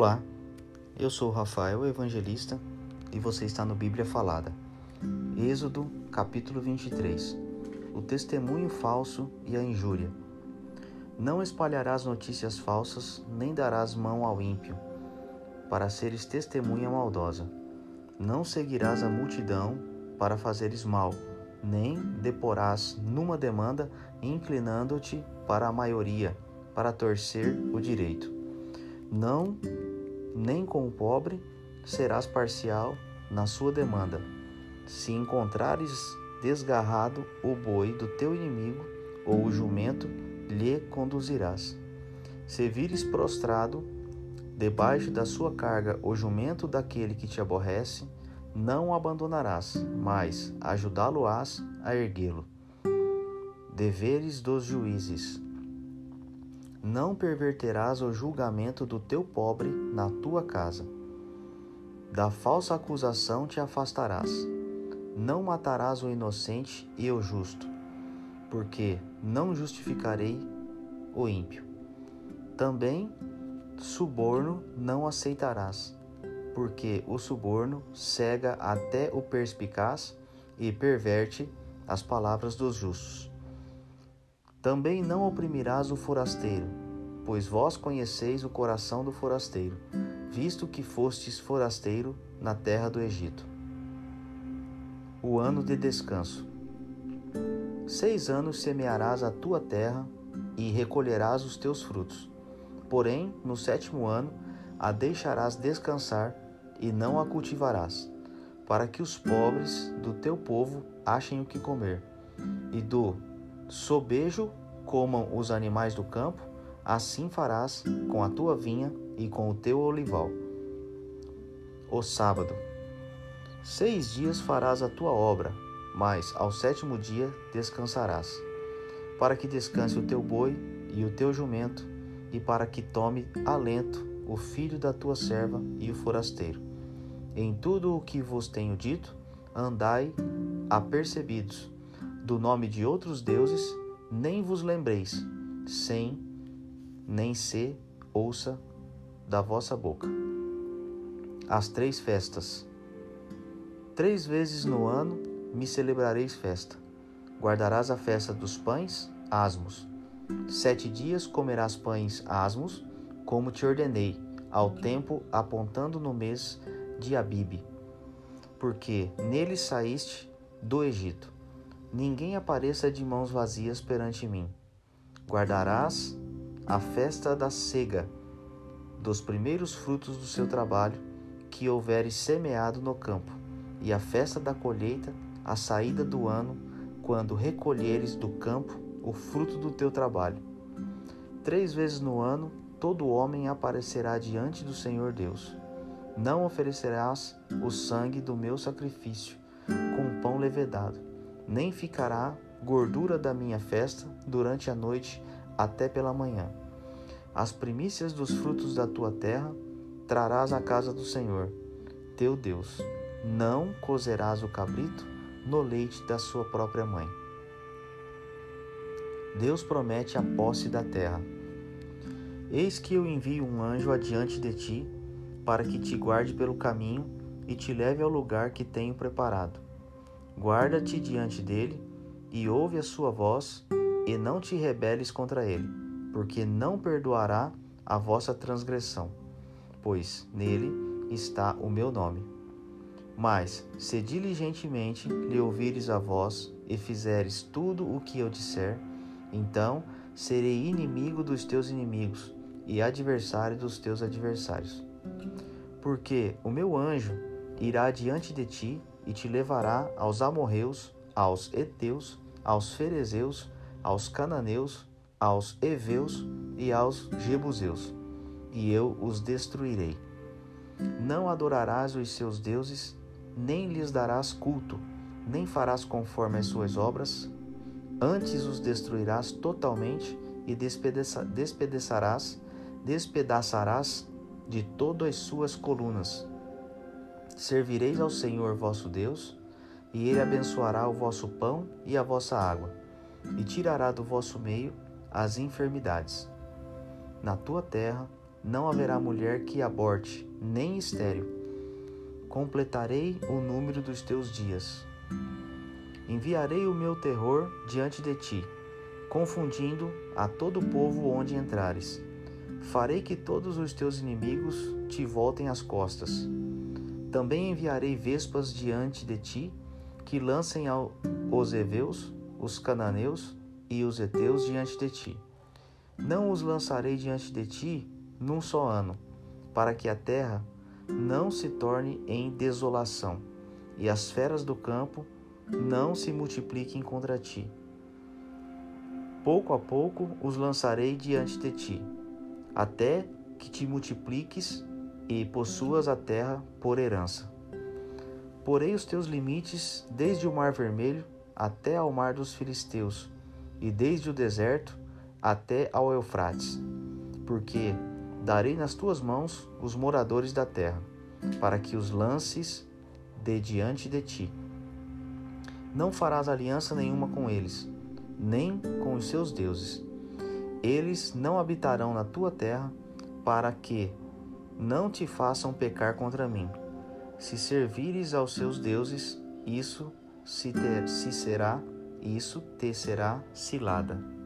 Olá, eu sou Rafael Evangelista e você está no Bíblia Falada. Êxodo, capítulo 23. O testemunho falso e a injúria. Não espalharás notícias falsas, nem darás mão ao ímpio, para seres testemunha maldosa. Não seguirás a multidão para fazeres mal, nem deporás numa demanda, inclinando-te para a maioria, para torcer o direito. Não, nem com o pobre serás parcial na sua demanda. Se encontrares desgarrado o boi do teu inimigo ou o jumento, lhe conduzirás. Se vires prostrado debaixo da sua carga o jumento daquele que te aborrece, não o abandonarás, mas ajudá-lo-ás a erguê-lo. Deveres dos juízes. Não perverterás o julgamento do teu pobre na tua casa. Da falsa acusação te afastarás. Não matarás o inocente e o justo, porque não justificarei o ímpio. Também suborno não aceitarás, porque o suborno cega até o perspicaz e perverte as palavras dos justos. Também não oprimirás o forasteiro, pois vós conheceis o coração do forasteiro, visto que fostes forasteiro na terra do Egito. O ano de descanso. Seis anos semearás a tua terra e recolherás os teus frutos. Porém, no sétimo ano, a deixarás descansar e não a cultivarás, para que os pobres do teu povo achem o que comer, e do sobejo comam os animais do campo, assim farás com a tua vinha e com o teu olival. O sábado. Seis dias farás a tua obra, mas ao sétimo dia descansarás, para que descanse o teu boi e o teu jumento, e para que tome alento o filho da tua serva e o forasteiro. Em tudo o que vos tenho dito, andai apercebidos do nome de outros deuses nem vos lembreis, sem nem se ouça da vossa boca. As três festas. Três vezes no ano me celebrareis festa. Guardarás a festa dos pães, asmos. Sete dias comerás pães asmos, como te ordenei, ao tempo apontando no mês de Abibe, porque nele saíste do Egito ninguém apareça de mãos vazias perante mim. Guardarás a festa da cega, dos primeiros frutos do seu trabalho que houveres semeado no campo, e a festa da colheita, a saída do ano, quando recolheres do campo o fruto do teu trabalho. Três vezes no ano todo homem aparecerá diante do Senhor Deus. Não oferecerás o sangue do meu sacrifício com pão levedado nem ficará gordura da minha festa durante a noite até pela manhã. As primícias dos frutos da tua terra trarás à casa do Senhor, teu Deus. Não cozerás o cabrito no leite da sua própria mãe. Deus promete a posse da terra. Eis que eu envio um anjo adiante de ti, para que te guarde pelo caminho e te leve ao lugar que tenho preparado. Guarda-te diante dele e ouve a sua voz, e não te rebeles contra ele, porque não perdoará a vossa transgressão, pois nele está o meu nome. Mas, se diligentemente lhe ouvires a voz e fizeres tudo o que eu disser, então serei inimigo dos teus inimigos e adversário dos teus adversários. Porque o meu anjo irá diante de ti e te levará aos amorreus, aos heteus, aos ferezeus, aos cananeus, aos heveus e aos jebuseus, e eu os destruirei. Não adorarás os seus deuses, nem lhes darás culto, nem farás conforme as suas obras, antes os destruirás totalmente e despedaça, despedaçarás, despedaçarás de todas as suas colunas Servireis ao Senhor vosso Deus, e ele abençoará o vosso pão e a vossa água, e tirará do vosso meio as enfermidades. Na tua terra não haverá mulher que aborte, nem estéril. Completarei o número dos teus dias. Enviarei o meu terror diante de ti, confundindo a todo o povo onde entrares. Farei que todos os teus inimigos te voltem as costas. Também enviarei vespas diante de ti, que lancem os heveus, os cananeus e os heteus diante de ti. Não os lançarei diante de ti num só ano, para que a terra não se torne em desolação, e as feras do campo não se multipliquem contra ti. Pouco a pouco os lançarei diante de ti, até que te multipliques e possuas a terra por herança. Porei os teus limites desde o Mar Vermelho até ao Mar dos Filisteus, e desde o deserto até ao Eufrates, porque darei nas tuas mãos os moradores da terra, para que os lances de diante de ti. Não farás aliança nenhuma com eles, nem com os seus deuses. Eles não habitarão na tua terra, para que não te façam pecar contra mim. Se servires aos seus deuses, isso se, ter, se será, isso te será cilada.